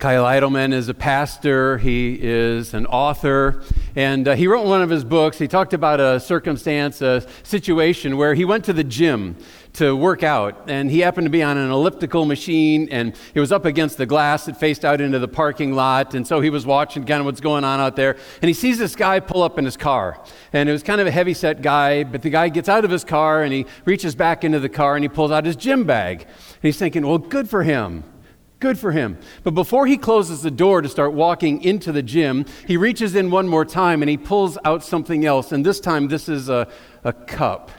Kyle Idleman is a pastor, he is an author, and uh, he wrote one of his books. He talked about a circumstance, a situation where he went to the gym to work out, and he happened to be on an elliptical machine, and it was up against the glass that faced out into the parking lot, and so he was watching kind of what's going on out there, and he sees this guy pull up in his car, and it was kind of a heavy set guy, but the guy gets out of his car, and he reaches back into the car, and he pulls out his gym bag, and he's thinking, well, good for him. Good for him. But before he closes the door to start walking into the gym, he reaches in one more time and he pulls out something else. And this time, this is a, a cup.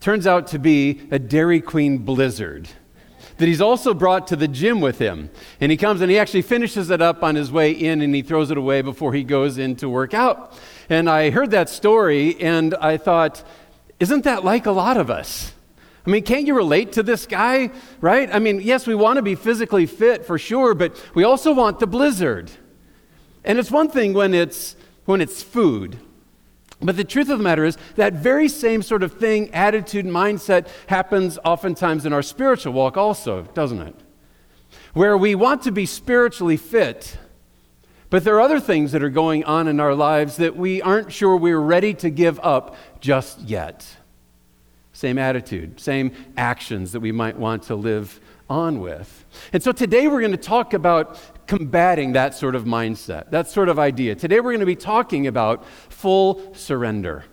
Turns out to be a Dairy Queen Blizzard that he's also brought to the gym with him. And he comes and he actually finishes it up on his way in and he throws it away before he goes in to work out. And I heard that story and I thought, isn't that like a lot of us? I mean, can't you relate to this guy, right? I mean, yes, we want to be physically fit for sure, but we also want the blizzard. And it's one thing when it's when it's food. But the truth of the matter is that very same sort of thing, attitude, mindset happens oftentimes in our spiritual walk also, doesn't it? Where we want to be spiritually fit, but there are other things that are going on in our lives that we aren't sure we're ready to give up just yet same attitude, same actions that we might want to live on with. And so today we're going to talk about combating that sort of mindset, that sort of idea. Today we're going to be talking about full surrender.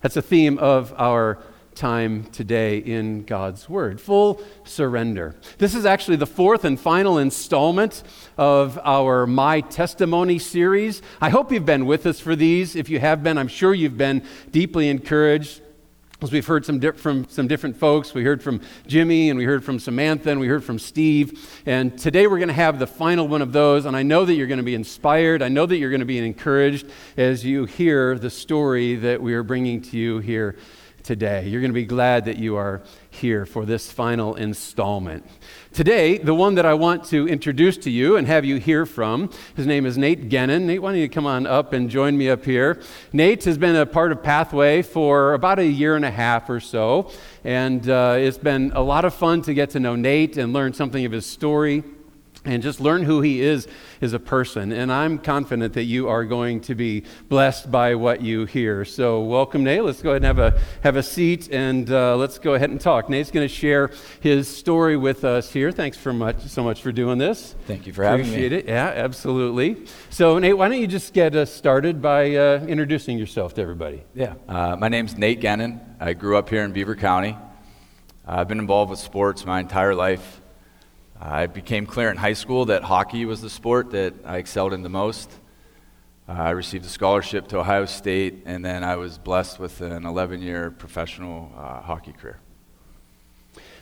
That's a theme of our time today in God's Word. Full surrender. This is actually the fourth and final installment of our My Testimony series. I hope you've been with us for these. If you have been, I'm sure you've been deeply encouraged. As we've heard some di- from some different folks, we heard from Jimmy and we heard from Samantha and we heard from Steve. And today we're going to have the final one of those. And I know that you're going to be inspired. I know that you're going to be encouraged as you hear the story that we are bringing to you here today. You're going to be glad that you are here for this final installment. Today, the one that I want to introduce to you and have you hear from, his name is Nate Guenin. Nate, why don't you come on up and join me up here? Nate has been a part of Pathway for about a year and a half or so, and uh, it's been a lot of fun to get to know Nate and learn something of his story and just learn who he is as a person. And I'm confident that you are going to be blessed by what you hear. So, welcome, Nate. Let's go ahead and have a, have a seat and uh, let's go ahead and talk. Nate's going to share his story with us here. Thanks for much, so much for doing this. Thank you for having Appreciate me. Appreciate it. Yeah, absolutely. So, Nate, why don't you just get us started by uh, introducing yourself to everybody? Yeah. Uh, my name's Nate Guenin. I grew up here in Beaver County. I've been involved with sports my entire life. I became clear in high school that hockey was the sport that I excelled in the most. Uh, I received a scholarship to Ohio State, and then I was blessed with an 11 year professional uh, hockey career.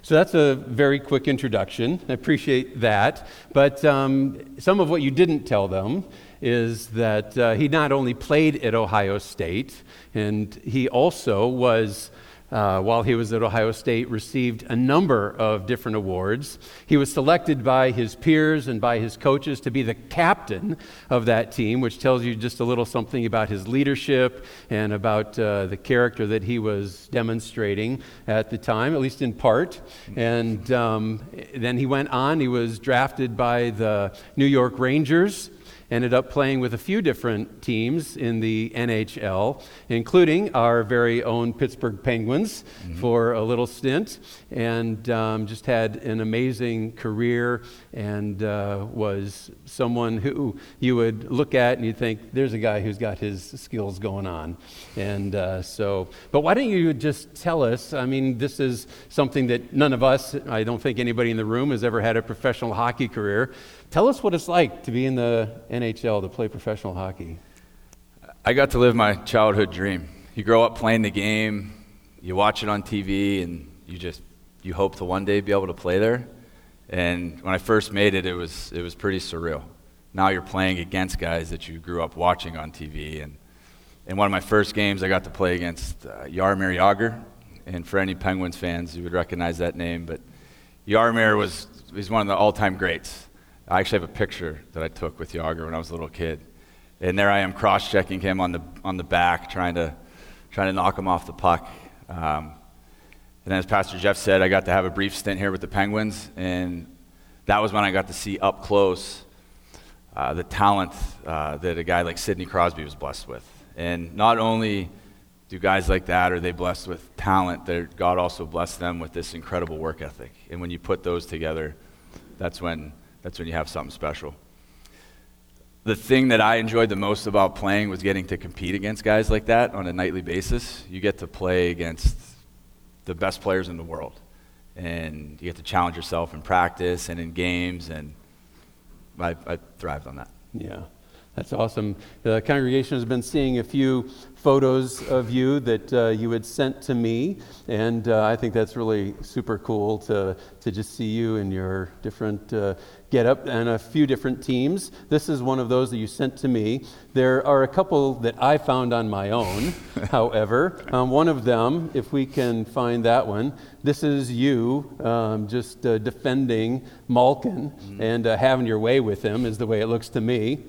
So that's a very quick introduction. I appreciate that. But um, some of what you didn't tell them is that uh, he not only played at Ohio State, and he also was uh, while he was at Ohio State, received a number of different awards. He was selected by his peers and by his coaches to be the captain of that team, which tells you just a little something about his leadership and about uh, the character that he was demonstrating at the time, at least in part. And um, then he went on, he was drafted by the New York Rangers ended up playing with a few different teams in the NHL, including our very own Pittsburgh Penguins mm-hmm. for a little stint, and um, just had an amazing career and uh, was someone who you would look at and you think, there's a guy who's got his skills going on. And uh, so, but why don't you just tell us? I mean, this is something that none of us, I don't think anybody in the room has ever had a professional hockey career. Tell us what it's like to be in the NHL, to play professional hockey. I got to live my childhood dream. You grow up playing the game, you watch it on TV, and you just you hope to one day be able to play there. And when I first made it, it was it was pretty surreal. Now you're playing against guys that you grew up watching on TV. And in one of my first games, I got to play against uh, Jaromir Jagr. And for any Penguins fans, you would recognize that name. But Jaromir was he's one of the all-time greats. I actually have a picture that I took with Jagr when I was a little kid. And there I am cross checking him on the, on the back, trying to, trying to knock him off the puck. Um, and as Pastor Jeff said, I got to have a brief stint here with the Penguins. And that was when I got to see up close uh, the talent uh, that a guy like Sidney Crosby was blessed with. And not only do guys like that are they blessed with talent, God also blessed them with this incredible work ethic. And when you put those together, that's when, that's when you have something special. The thing that I enjoyed the most about playing was getting to compete against guys like that on a nightly basis. You get to play against the best players in the world. And you get to challenge yourself in practice and in games, and I, I thrived on that. Yeah. That's awesome. The congregation has been seeing a few photos of you that uh, you had sent to me, and uh, I think that's really super cool to, to just see you in your different uh, get up and a few different teams. This is one of those that you sent to me. There are a couple that I found on my own, however. Um, one of them, if we can find that one, this is you um, just uh, defending Malkin mm-hmm. and uh, having your way with him, is the way it looks to me.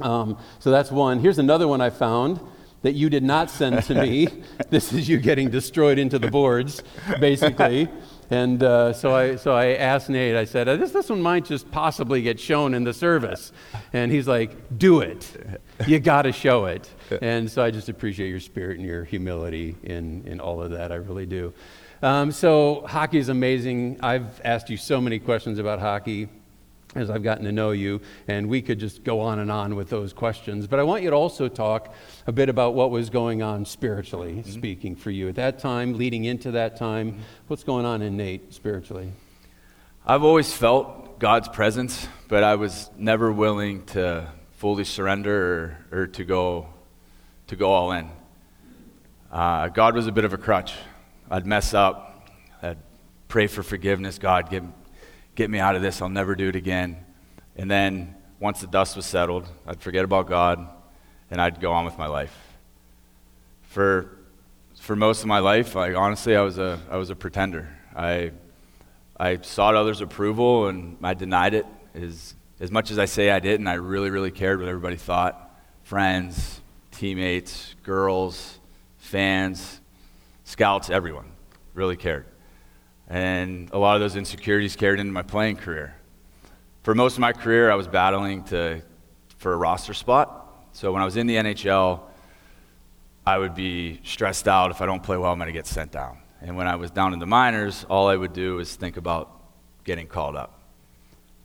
Um, so that's one. Here's another one I found that you did not send to me. this is you getting destroyed into the boards, basically. And uh, so, I, so I asked Nate, I said, this, this one might just possibly get shown in the service. And he's like, do it. You got to show it. And so I just appreciate your spirit and your humility in, in all of that. I really do. Um, so hockey is amazing. I've asked you so many questions about hockey as I've gotten to know you, and we could just go on and on with those questions. But I want you to also talk a bit about what was going on spiritually mm-hmm. speaking for you at that time, leading into that time. Mm-hmm. What's going on in Nate spiritually? I've always felt God's presence, but I was never willing to fully surrender or, or to go to go all in. Uh, God was a bit of a crutch. I'd mess up. I'd pray for forgiveness. God, give get me out of this. I'll never do it again. And then once the dust was settled, I'd forget about God and I'd go on with my life. For, for most of my life, like, honestly, I was, a, I was a pretender. I, I sought others' approval and I denied it. As, as much as I say I did, and I really, really cared what everybody thought friends, teammates, girls, fans, scouts, everyone really cared. And a lot of those insecurities carried into my playing career. For most of my career, I was battling to, for a roster spot. So when I was in the NHL, I would be stressed out if I don't play well, I'm going to get sent down. And when I was down in the minors, all I would do was think about getting called up.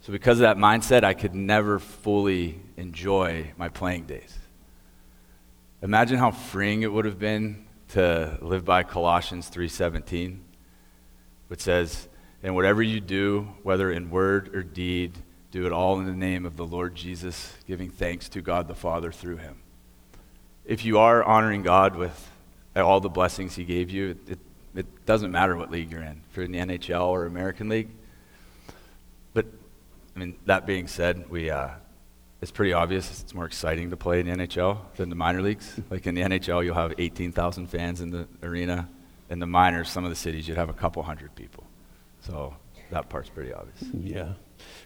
So because of that mindset, I could never fully enjoy my playing days. Imagine how freeing it would have been to live by Colossians 3:17 which says, And whatever you do, whether in word or deed, do it all in the name of the Lord Jesus, giving thanks to God the Father through him. If you are honoring God with all the blessings he gave you, it, it doesn't matter what league you're in, if you're in the NHL or American League. But, I mean, that being said, we, uh, it's pretty obvious it's more exciting to play in the NHL than the minor leagues. Like in the NHL, you'll have 18,000 fans in the arena in the minors, some of the cities, you'd have a couple hundred people. So that part's pretty obvious. Yeah.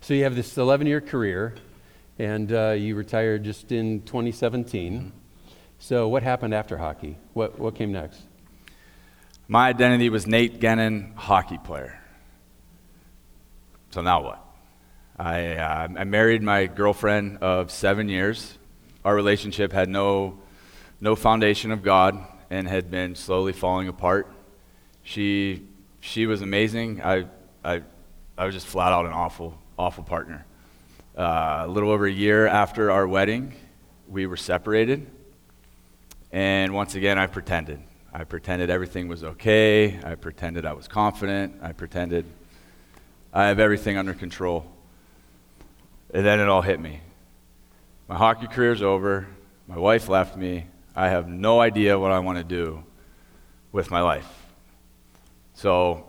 So you have this 11 year career, and uh, you retired just in 2017. Mm-hmm. So what happened after hockey? What, what came next? My identity was Nate Guenin, hockey player. So now what? I, uh, I married my girlfriend of seven years. Our relationship had no, no foundation of God and had been slowly falling apart. She, she was amazing. I, I, I was just flat out an awful, awful partner. Uh, a little over a year after our wedding, we were separated. And once again, I pretended. I pretended everything was okay. I pretended I was confident. I pretended I have everything under control. And then it all hit me. My hockey career's over. My wife left me. I have no idea what I want to do with my life. So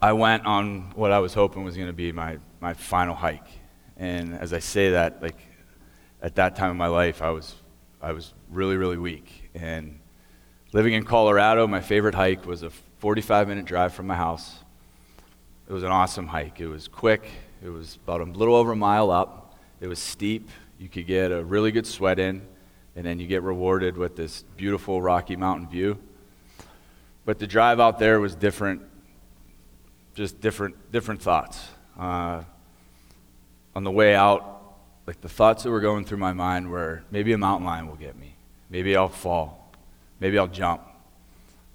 I went on what I was hoping was going to be my, my final hike. And as I say that, like at that time in my life, I was, I was really, really weak. And living in Colorado, my favorite hike was a 45 minute drive from my house. It was an awesome hike. It was quick, it was about a little over a mile up, it was steep. You could get a really good sweat in and then you get rewarded with this beautiful Rocky Mountain view. But the drive out there was different, just different, different thoughts. Uh, on the way out, like the thoughts that were going through my mind were maybe a mountain lion will get me. Maybe I'll fall. Maybe I'll jump.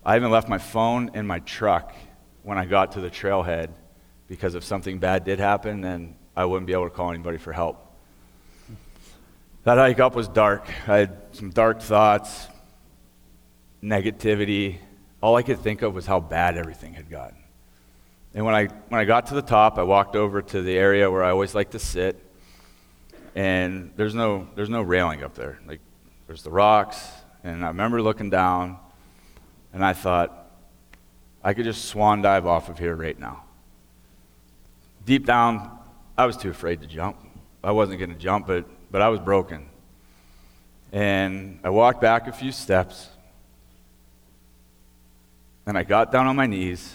I even left my phone in my truck when I got to the trailhead because if something bad did happen, then I wouldn't be able to call anybody for help. That hike up was dark. I had some dark thoughts, negativity. All I could think of was how bad everything had gotten. And when I, when I got to the top, I walked over to the area where I always like to sit. And there's no, there's no railing up there. Like, there's the rocks. And I remember looking down, and I thought, I could just swan dive off of here right now. Deep down, I was too afraid to jump. I wasn't going to jump, but, but I was broken. And I walked back a few steps, and I got down on my knees,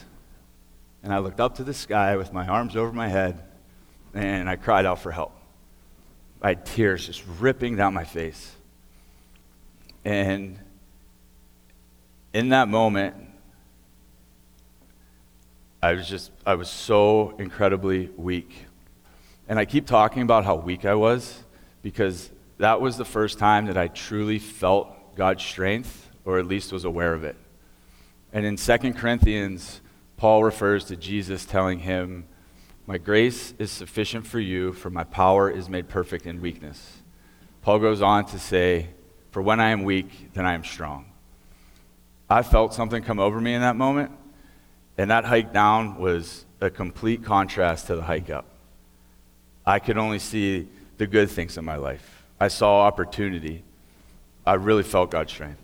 and I looked up to the sky with my arms over my head, and I cried out for help. I had tears just ripping down my face. And in that moment, I was just, I was so incredibly weak. And I keep talking about how weak I was because that was the first time that I truly felt God's strength, or at least was aware of it. And in 2 Corinthians, Paul refers to Jesus telling him, My grace is sufficient for you, for my power is made perfect in weakness. Paul goes on to say, For when I am weak, then I am strong. I felt something come over me in that moment, and that hike down was a complete contrast to the hike up. I could only see the good things in my life. I saw opportunity. I really felt God's strength.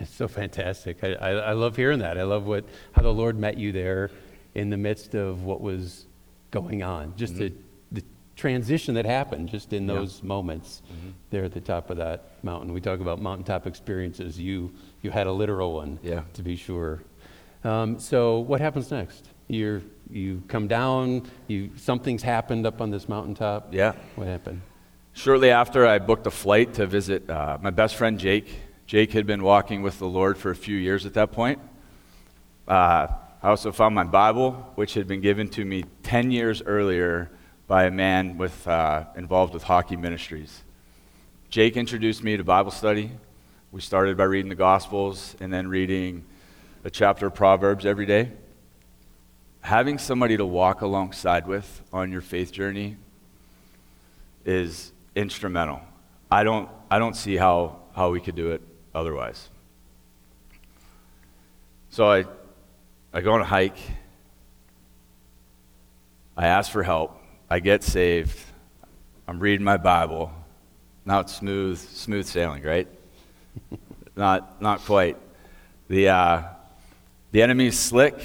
It's so fantastic. I, I, I, love hearing that. I love what, how the Lord met you there in the midst of what was going on. Just mm-hmm. the, the transition that happened just in those yeah. moments mm-hmm. there at the top of that mountain. We talk about mountaintop experiences. You, you had a literal one, yeah. to be sure. Um, so, what happens next? You're, you come down, you, something's happened up on this mountaintop. Yeah. What happened? Shortly after, I booked a flight to visit uh, my best friend Jake. Jake had been walking with the Lord for a few years at that point. Uh, I also found my Bible, which had been given to me 10 years earlier by a man with, uh, involved with hockey ministries. Jake introduced me to Bible study. We started by reading the Gospels and then reading a chapter of Proverbs every day. Having somebody to walk alongside with on your faith journey is instrumental. I don't, I don't see how, how we could do it otherwise. So I, I go on a hike. I ask for help. I get saved. I'm reading my Bible. Now it's smooth, smooth sailing, right? not, not quite. The, uh, the enemy's slick,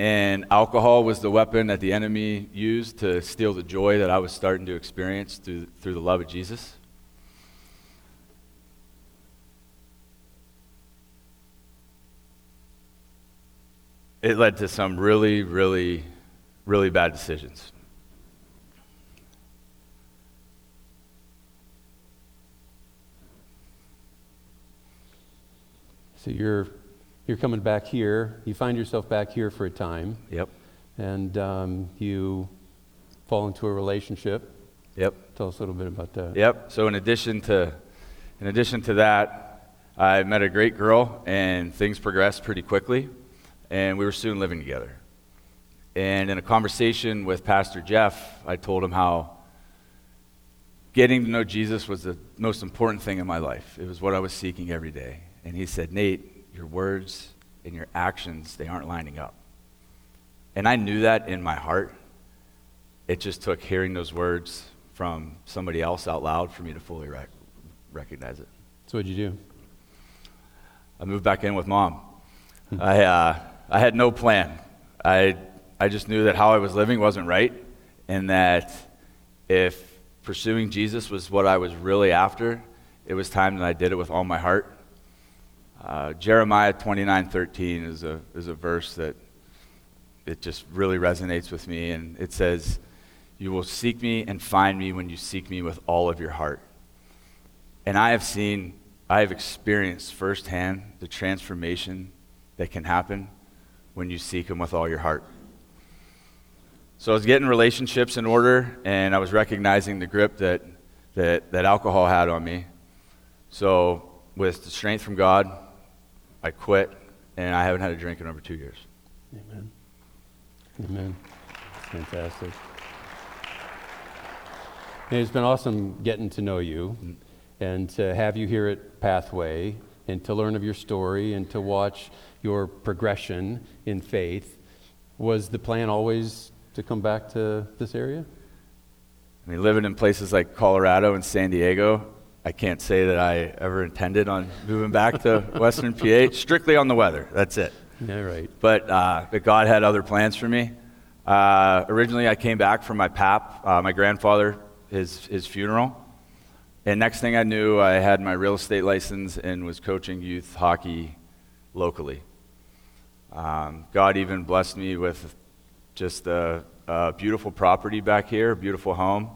and alcohol was the weapon that the enemy used to steal the joy that I was starting to experience through, through the love of Jesus. it led to some really, really, really bad decisions. So you're you're coming back here. You find yourself back here for a time. Yep. And um, you fall into a relationship. Yep. Tell us a little bit about that. Yep. So in addition to in addition to that, I met a great girl, and things progressed pretty quickly and we were soon living together. And in a conversation with Pastor Jeff, I told him how getting to know Jesus was the most important thing in my life. It was what I was seeking every day. And he said, Nate, your words and your actions, they aren't lining up. And I knew that in my heart. It just took hearing those words from somebody else out loud for me to fully rec- recognize it. So, what'd you do? I moved back in with mom. I, uh, I had no plan. I, I just knew that how I was living wasn't right, and that if pursuing Jesus was what I was really after, it was time that I did it with all my heart. Uh, Jeremiah 29:13 is a, is a verse that it just really resonates with me, and it says, You will seek me and find me when you seek me with all of your heart. And I have seen, I have experienced firsthand the transformation that can happen when you seek Him with all your heart. So I was getting relationships in order, and I was recognizing the grip that, that, that alcohol had on me. So, with the strength from God, I quit, and I haven't had a drink in over two years. Amen. Amen. Fantastic. it's been awesome getting to know you mm-hmm. and to have you here at Pathway and to learn of your story and to watch your progression in faith. Was the plan always to come back to this area? I mean, living in places like Colorado and San Diego, I can't say that I ever intended on moving back to Western PA. Strictly on the weather. That's it. Yeah, right. But, uh, but God had other plans for me. Uh, originally, I came back from my pap, uh, my grandfather, his, his funeral. And next thing I knew, I had my real estate license and was coaching youth hockey locally. Um, God even blessed me with just a, a beautiful property back here, a beautiful home.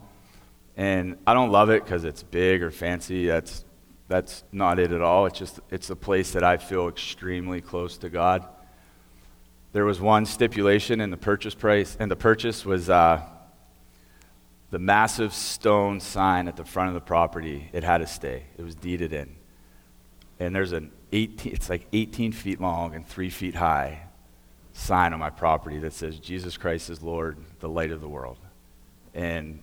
And I don't love it because it's big or fancy. That's, that's not it at all. It's just it's a place that I feel extremely close to God. There was one stipulation in the purchase price, and the purchase was uh, the massive stone sign at the front of the property. It had to stay. It was deeded in, and there's an 18. It's like 18 feet long and three feet high sign on my property that says Jesus Christ is Lord, the light of the world. And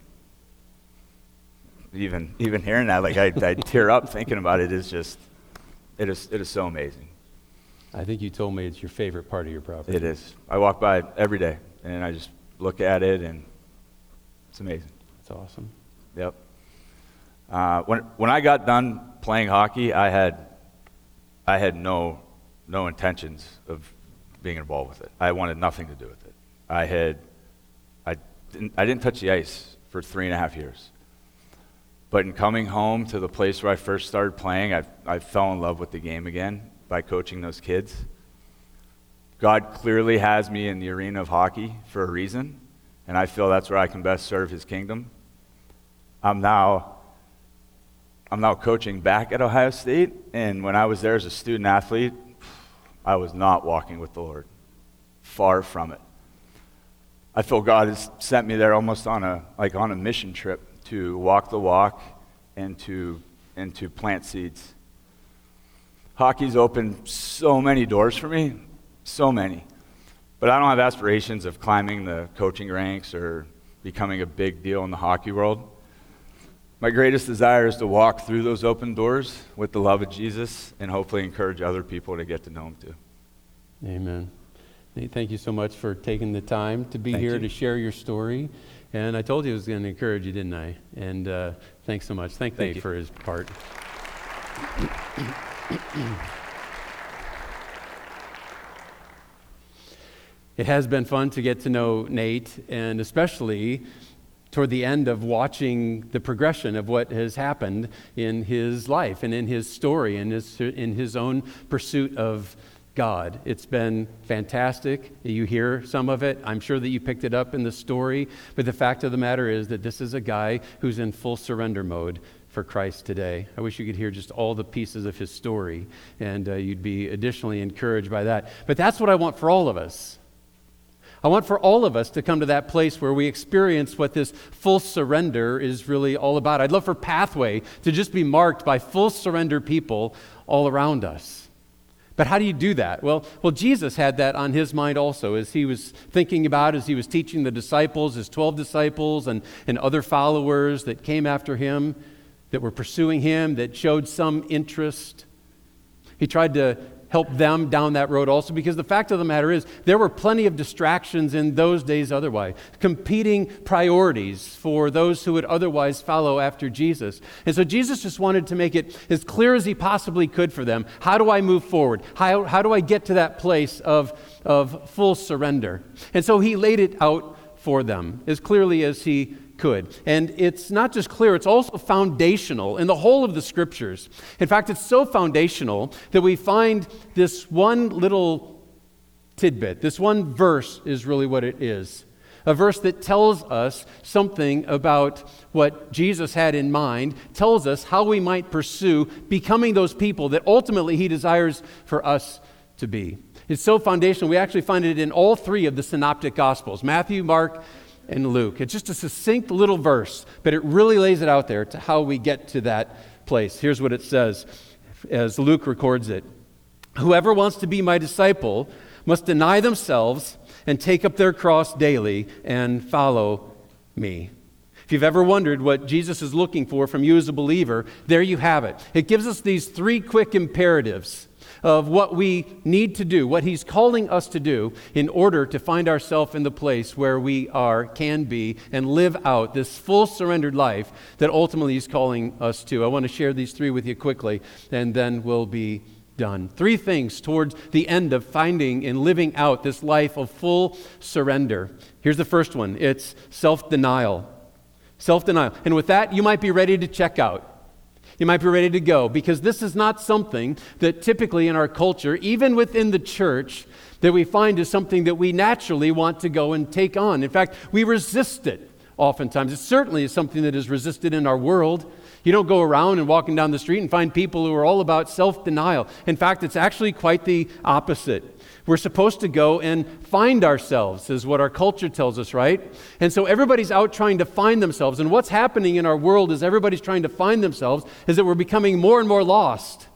even even hearing that, like I, I tear up thinking about it. Is just it is it is so amazing. I think you told me it's your favorite part of your property. It is. I walk by it every day, and I just look at it, and it's amazing. It's awesome. Yep. Uh, when when I got done playing hockey, I had I had no no intentions of being involved with it. I wanted nothing to do with it. I had I didn't, I didn't touch the ice for three and a half years. But in coming home to the place where I first started playing, I, I fell in love with the game again by coaching those kids. God clearly has me in the arena of hockey for a reason, and I feel that's where I can best serve his kingdom. I'm now I'm now coaching back at Ohio State, and when I was there as a student athlete, I was not walking with the Lord. Far from it. I feel God has sent me there almost on a like on a mission trip to walk the walk and to, and to plant seeds. Hockey's opened so many doors for me, so many. But I don't have aspirations of climbing the coaching ranks or becoming a big deal in the hockey world. My greatest desire is to walk through those open doors with the love of Jesus and hopefully encourage other people to get to know him too. Amen. Nate, thank you so much for taking the time to be thank here you. to share your story. And I told you I was going to encourage you, didn't I? And uh, thanks so much. Thank, Thank Nate for his part. it has been fun to get to know Nate, and especially toward the end of watching the progression of what has happened in his life and in his story and his, in his own pursuit of God. It's been fantastic. You hear some of it. I'm sure that you picked it up in the story. But the fact of the matter is that this is a guy who's in full surrender mode for Christ today. I wish you could hear just all the pieces of his story, and uh, you'd be additionally encouraged by that. But that's what I want for all of us. I want for all of us to come to that place where we experience what this full surrender is really all about. I'd love for Pathway to just be marked by full surrender people all around us. But how do you do that? Well, well, Jesus had that on his mind also as he was thinking about, as he was teaching the disciples, his 12 disciples, and, and other followers that came after him, that were pursuing him, that showed some interest. He tried to help them down that road also because the fact of the matter is there were plenty of distractions in those days otherwise competing priorities for those who would otherwise follow after jesus. And so jesus just wanted to make it as clear as he possibly could for them how do i move forward? How, how do i get to that place of, of full surrender? And so he laid it out for them as clearly as he could. And it's not just clear, it's also foundational in the whole of the scriptures. In fact, it's so foundational that we find this one little tidbit, this one verse is really what it is. A verse that tells us something about what Jesus had in mind, tells us how we might pursue becoming those people that ultimately he desires for us to be. It's so foundational. We actually find it in all three of the synoptic gospels Matthew, Mark, and Luke. It's just a succinct little verse, but it really lays it out there to how we get to that place. Here's what it says as Luke records it Whoever wants to be my disciple must deny themselves and take up their cross daily and follow me. If you've ever wondered what Jesus is looking for from you as a believer, there you have it. It gives us these three quick imperatives of what we need to do, what He's calling us to do in order to find ourselves in the place where we are, can be, and live out this full surrendered life that ultimately He's calling us to. I want to share these three with you quickly, and then we'll be done. Three things towards the end of finding and living out this life of full surrender. Here's the first one it's self denial. Self denial. And with that, you might be ready to check out. You might be ready to go because this is not something that typically in our culture, even within the church, that we find is something that we naturally want to go and take on. In fact, we resist it oftentimes. It certainly is something that is resisted in our world. You don't go around and walking down the street and find people who are all about self denial. In fact, it's actually quite the opposite. We're supposed to go and find ourselves, is what our culture tells us, right? And so everybody's out trying to find themselves. And what's happening in our world is everybody's trying to find themselves, is that we're becoming more and more lost.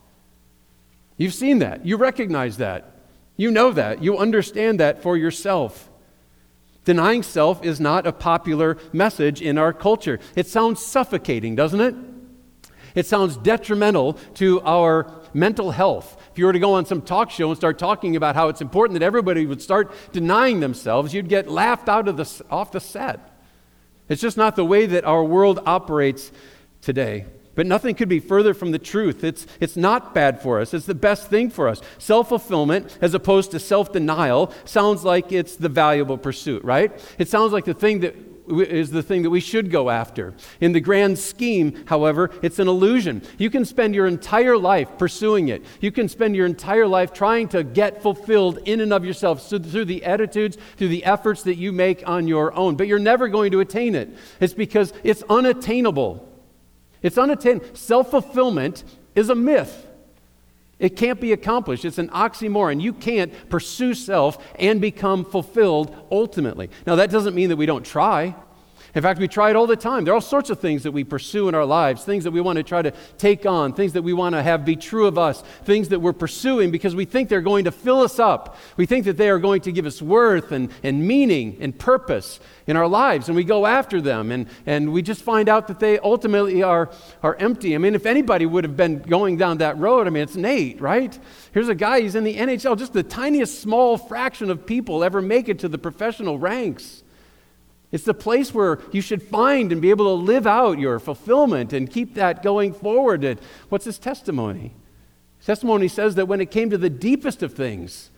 You've seen that. You recognize that. You know that. You understand that for yourself. Denying self is not a popular message in our culture. It sounds suffocating, doesn't it? It sounds detrimental to our mental health. If you were to go on some talk show and start talking about how it's important that everybody would start denying themselves, you'd get laughed out of the, off the set. It's just not the way that our world operates today. But nothing could be further from the truth. It's, it's not bad for us, it's the best thing for us. Self fulfillment, as opposed to self denial, sounds like it's the valuable pursuit, right? It sounds like the thing that is the thing that we should go after. In the grand scheme, however, it's an illusion. You can spend your entire life pursuing it. You can spend your entire life trying to get fulfilled in and of yourself through the attitudes, through the efforts that you make on your own. But you're never going to attain it. It's because it's unattainable. It's unattainable. Self fulfillment is a myth. It can't be accomplished. It's an oxymoron. You can't pursue self and become fulfilled ultimately. Now, that doesn't mean that we don't try. In fact, we try it all the time. There are all sorts of things that we pursue in our lives, things that we want to try to take on, things that we want to have be true of us, things that we're pursuing because we think they're going to fill us up. We think that they are going to give us worth and, and meaning and purpose in our lives, and we go after them, and, and we just find out that they ultimately are, are empty. I mean, if anybody would have been going down that road, I mean, it's Nate, right? Here's a guy, he's in the NHL, just the tiniest small fraction of people ever make it to the professional ranks. It's the place where you should find and be able to live out your fulfillment and keep that going forward. And what's his testimony? Testimony says that when it came to the deepest of things,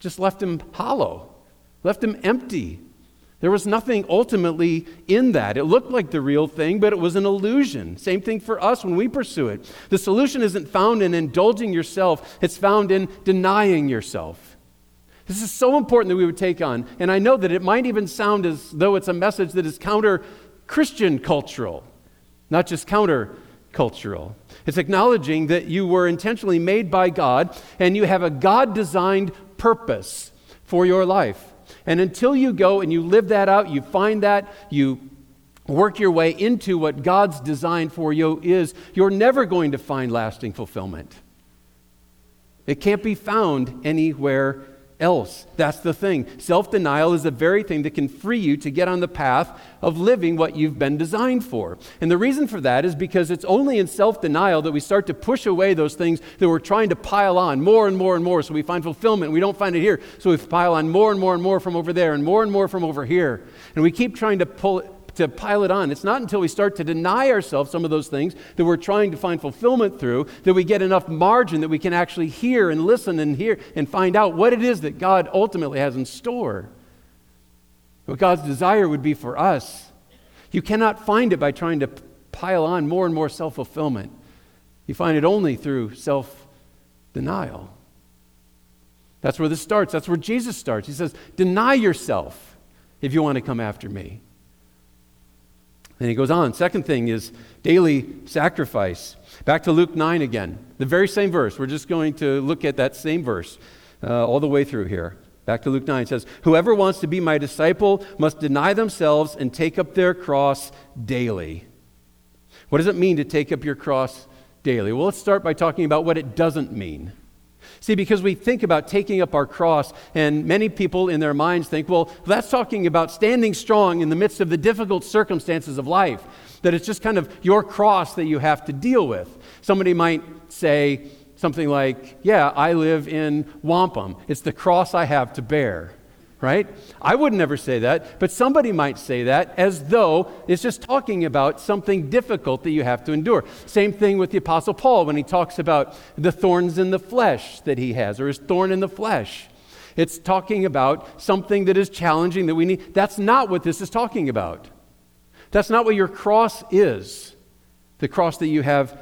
just left him hollow, left him empty. There was nothing ultimately in that. It looked like the real thing, but it was an illusion. Same thing for us when we pursue it. The solution isn't found in indulging yourself, it's found in denying yourself. This is so important that we would take on. And I know that it might even sound as though it's a message that is counter Christian cultural, not just counter cultural. It's acknowledging that you were intentionally made by God and you have a God designed purpose for your life. And until you go and you live that out, you find that, you work your way into what God's design for you is, you're never going to find lasting fulfillment. It can't be found anywhere else. That's the thing. Self denial is the very thing that can free you to get on the path of living what you've been designed for. And the reason for that is because it's only in self denial that we start to push away those things that we're trying to pile on more and more and more. So we find fulfillment. We don't find it here. So we pile on more and more and more from over there and more and more from over here. And we keep trying to pull to pile it on. It's not until we start to deny ourselves some of those things that we're trying to find fulfillment through that we get enough margin that we can actually hear and listen and hear and find out what it is that God ultimately has in store. What God's desire would be for us. You cannot find it by trying to pile on more and more self fulfillment. You find it only through self denial. That's where this starts. That's where Jesus starts. He says, Deny yourself if you want to come after me. Then he goes on. Second thing is daily sacrifice. Back to Luke 9 again. The very same verse. We're just going to look at that same verse uh, all the way through here. Back to Luke 9 it says, Whoever wants to be my disciple must deny themselves and take up their cross daily. What does it mean to take up your cross daily? Well, let's start by talking about what it doesn't mean. See, because we think about taking up our cross, and many people in their minds think, well, that's talking about standing strong in the midst of the difficult circumstances of life, that it's just kind of your cross that you have to deal with. Somebody might say something like, yeah, I live in wampum, it's the cross I have to bear right? I would never say that, but somebody might say that as though it's just talking about something difficult that you have to endure. Same thing with the Apostle Paul when he talks about the thorns in the flesh that he has, or his thorn in the flesh. It's talking about something that is challenging that we need. That's not what this is talking about. That's not what your cross is, the cross that you have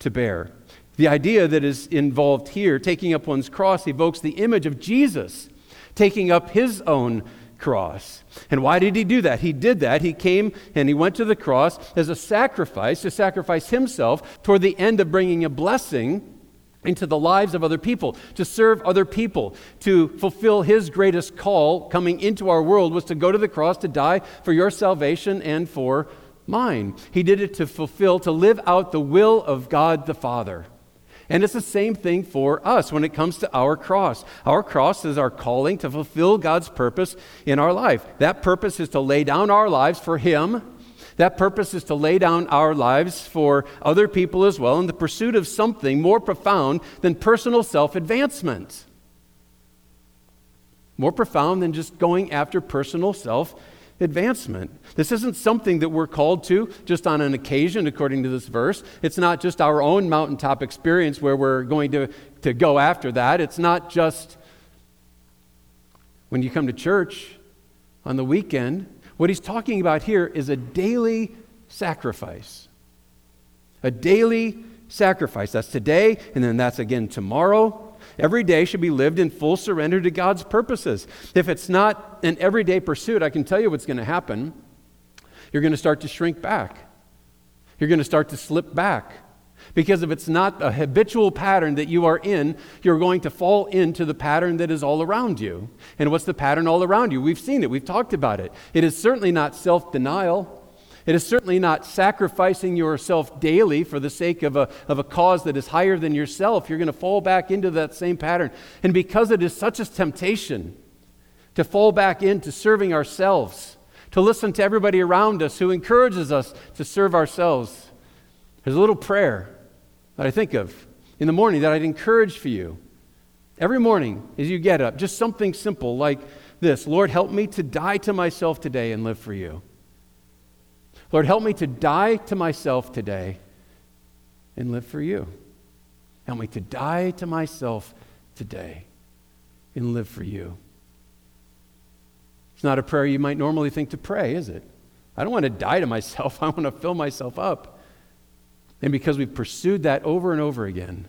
to bear. The idea that is involved here, taking up one's cross, evokes the image of Jesus taking up his own cross. And why did he do that? He did that. He came and he went to the cross as a sacrifice, to sacrifice himself toward the end of bringing a blessing into the lives of other people, to serve other people, to fulfill his greatest call coming into our world was to go to the cross to die for your salvation and for mine. He did it to fulfill, to live out the will of God the Father. And it's the same thing for us when it comes to our cross. Our cross is our calling to fulfill God's purpose in our life. That purpose is to lay down our lives for Him. That purpose is to lay down our lives for other people as well in the pursuit of something more profound than personal self advancement. More profound than just going after personal self advancement. This isn't something that we're called to just on an occasion, according to this verse. It's not just our own mountaintop experience where we're going to, to go after that. It's not just when you come to church on the weekend. What he's talking about here is a daily sacrifice. A daily sacrifice. That's today, and then that's again tomorrow Every day should be lived in full surrender to God's purposes. If it's not an everyday pursuit, I can tell you what's going to happen. You're going to start to shrink back. You're going to start to slip back. Because if it's not a habitual pattern that you are in, you're going to fall into the pattern that is all around you. And what's the pattern all around you? We've seen it, we've talked about it. It is certainly not self denial. It is certainly not sacrificing yourself daily for the sake of a, of a cause that is higher than yourself. You're going to fall back into that same pattern. And because it is such a temptation to fall back into serving ourselves, to listen to everybody around us who encourages us to serve ourselves, there's a little prayer that I think of in the morning that I'd encourage for you. Every morning as you get up, just something simple like this Lord, help me to die to myself today and live for you. Lord, help me to die to myself today and live for you. Help me to die to myself today and live for you. It's not a prayer you might normally think to pray, is it? I don't want to die to myself. I want to fill myself up. And because we've pursued that over and over again,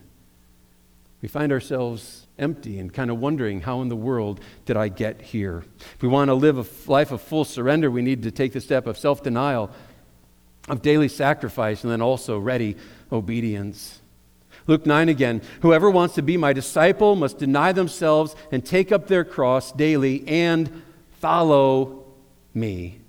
we find ourselves empty and kind of wondering, how in the world did I get here? If we want to live a life of full surrender, we need to take the step of self denial of daily sacrifice and then also ready obedience. Luke 9 again. Whoever wants to be my disciple must deny themselves and take up their cross daily and follow me.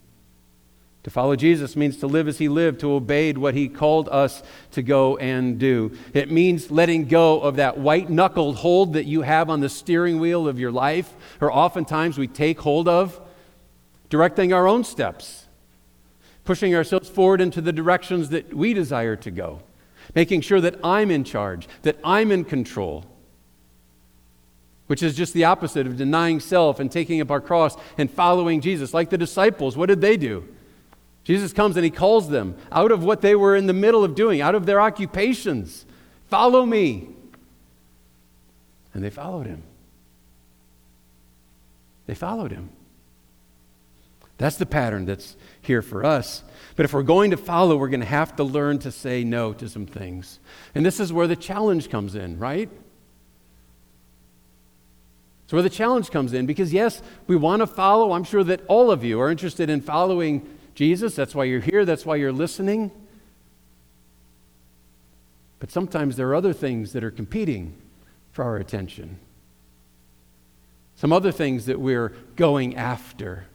To follow Jesus means to live as he lived, to obey what he called us to go and do. It means letting go of that white knuckled hold that you have on the steering wheel of your life, or oftentimes we take hold of, directing our own steps pushing ourselves forward into the directions that we desire to go, making sure that I'm in charge, that I'm in control, which is just the opposite of denying self and taking up our cross and following Jesus. Like the disciples, what did they do? Jesus comes and he calls them out of what they were in the middle of doing, out of their occupations. Follow me. And they followed him. They followed him. That's the pattern that's here for us. But if we're going to follow, we're going to have to learn to say no to some things. And this is where the challenge comes in, right? It's where the challenge comes in because, yes, we want to follow. I'm sure that all of you are interested in following Jesus. That's why you're here, that's why you're listening. But sometimes there are other things that are competing for our attention. some other things that we're going after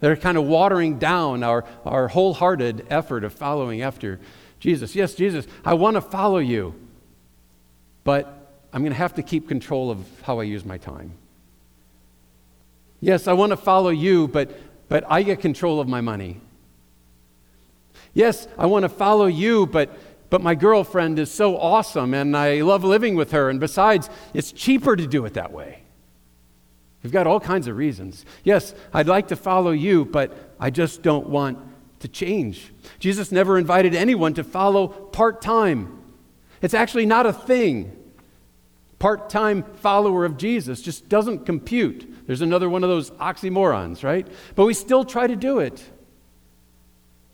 that are kind of watering down our, our wholehearted effort of following after Jesus. Yes, Jesus, I want to follow you, but I'm going to have to keep control of how I use my time. Yes, I want to follow you, but, but I get control of my money. Yes, I want to follow you, but, but my girlfriend is so awesome and I love living with her. And besides, it's cheaper to do it that way. We've got all kinds of reasons. Yes, I'd like to follow you, but I just don't want to change. Jesus never invited anyone to follow part time. It's actually not a thing. Part time follower of Jesus just doesn't compute. There's another one of those oxymorons, right? But we still try to do it.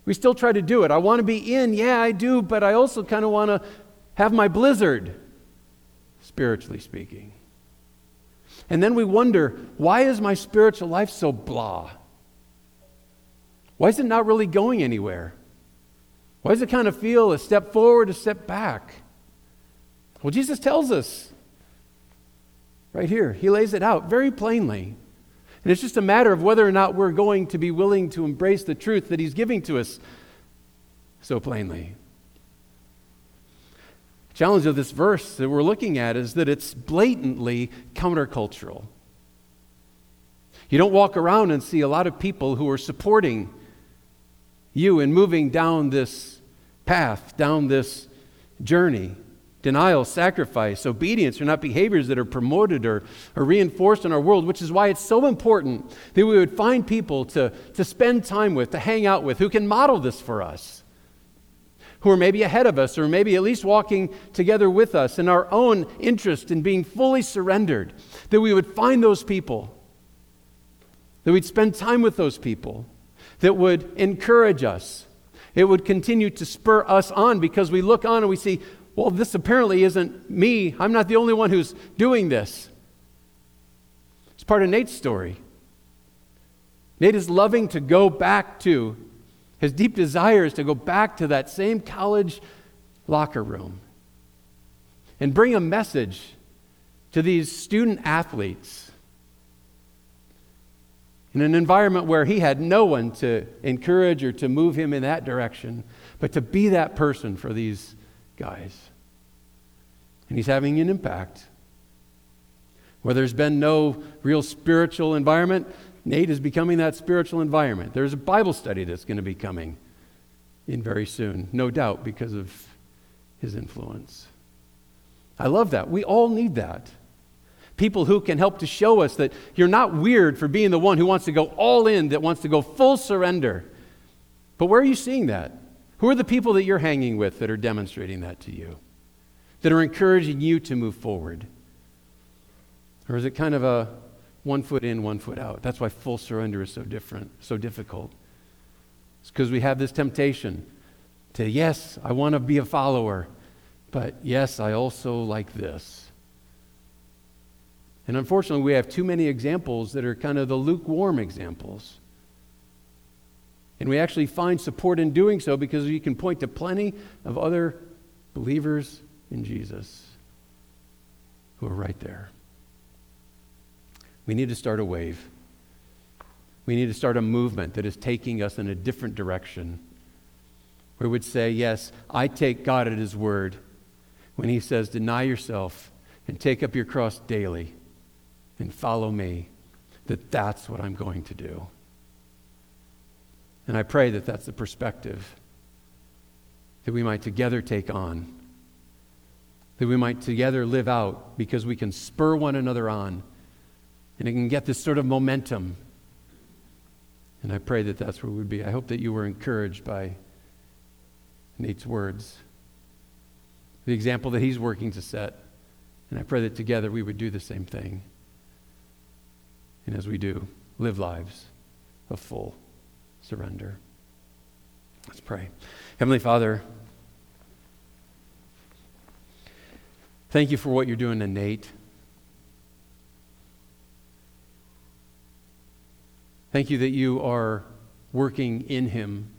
We still try to do it. I want to be in, yeah, I do, but I also kind of want to have my blizzard, spiritually speaking. And then we wonder why is my spiritual life so blah? Why is it not really going anywhere? Why does it kind of feel a step forward, a step back? Well, Jesus tells us right here. He lays it out very plainly. And it's just a matter of whether or not we're going to be willing to embrace the truth that He's giving to us so plainly challenge of this verse that we're looking at is that it's blatantly countercultural. You don't walk around and see a lot of people who are supporting you in moving down this path, down this journey. Denial, sacrifice, obedience are not behaviors that are promoted or, or reinforced in our world, which is why it's so important that we would find people to, to spend time with, to hang out with, who can model this for us who are maybe ahead of us or maybe at least walking together with us in our own interest in being fully surrendered, that we would find those people, that we'd spend time with those people, that would encourage us. It would continue to spur us on because we look on and we see, well, this apparently isn't me. I'm not the only one who's doing this. It's part of Nate's story. Nate is loving to go back to his deep desire is to go back to that same college locker room and bring a message to these student athletes in an environment where he had no one to encourage or to move him in that direction, but to be that person for these guys. And he's having an impact. Where there's been no real spiritual environment, Nate is becoming that spiritual environment. There's a Bible study that's going to be coming in very soon, no doubt, because of his influence. I love that. We all need that. People who can help to show us that you're not weird for being the one who wants to go all in, that wants to go full surrender. But where are you seeing that? Who are the people that you're hanging with that are demonstrating that to you? That are encouraging you to move forward? Or is it kind of a one foot in, one foot out. That's why full surrender is so different, so difficult. It's because we have this temptation to, yes, I want to be a follower, but yes, I also like this. And unfortunately, we have too many examples that are kind of the lukewarm examples. And we actually find support in doing so because you can point to plenty of other believers in Jesus who are right there. We need to start a wave. We need to start a movement that is taking us in a different direction. Where we would say, Yes, I take God at His word when He says, Deny yourself and take up your cross daily and follow me, that that's what I'm going to do. And I pray that that's the perspective that we might together take on, that we might together live out because we can spur one another on and it can get this sort of momentum. And I pray that that's where we would be. I hope that you were encouraged by Nate's words, the example that he's working to set. And I pray that together we would do the same thing. And as we do, live lives of full surrender. Let's pray. Heavenly Father, thank you for what you're doing to Nate. Thank you that you are working in him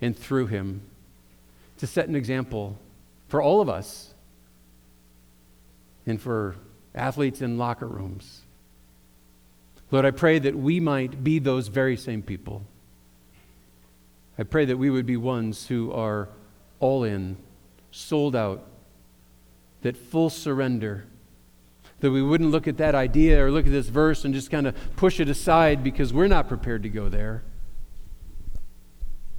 and through him to set an example for all of us and for athletes in locker rooms Lord, I pray that we might be those very same people. I pray that we would be ones who are all in, sold out, that full surrender, that we wouldn't look at that idea or look at this verse and just kind of push it aside because we're not prepared to go there.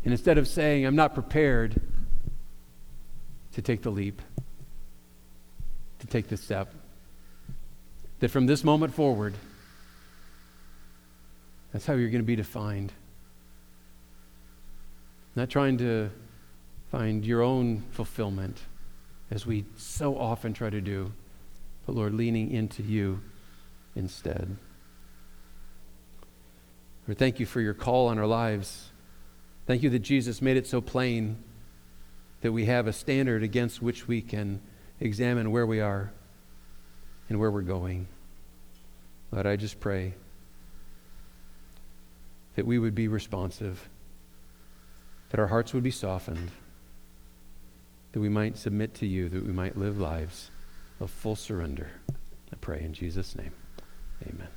And instead of saying, I'm not prepared to take the leap, to take the step, that from this moment forward, that's how you're going to be defined. Not trying to find your own fulfillment, as we so often try to do, but Lord, leaning into you instead. Lord, thank you for your call on our lives. Thank you that Jesus made it so plain that we have a standard against which we can examine where we are and where we're going. Lord, I just pray that we would be responsive, that our hearts would be softened, that we might submit to you, that we might live lives of full surrender. I pray in Jesus' name. Amen.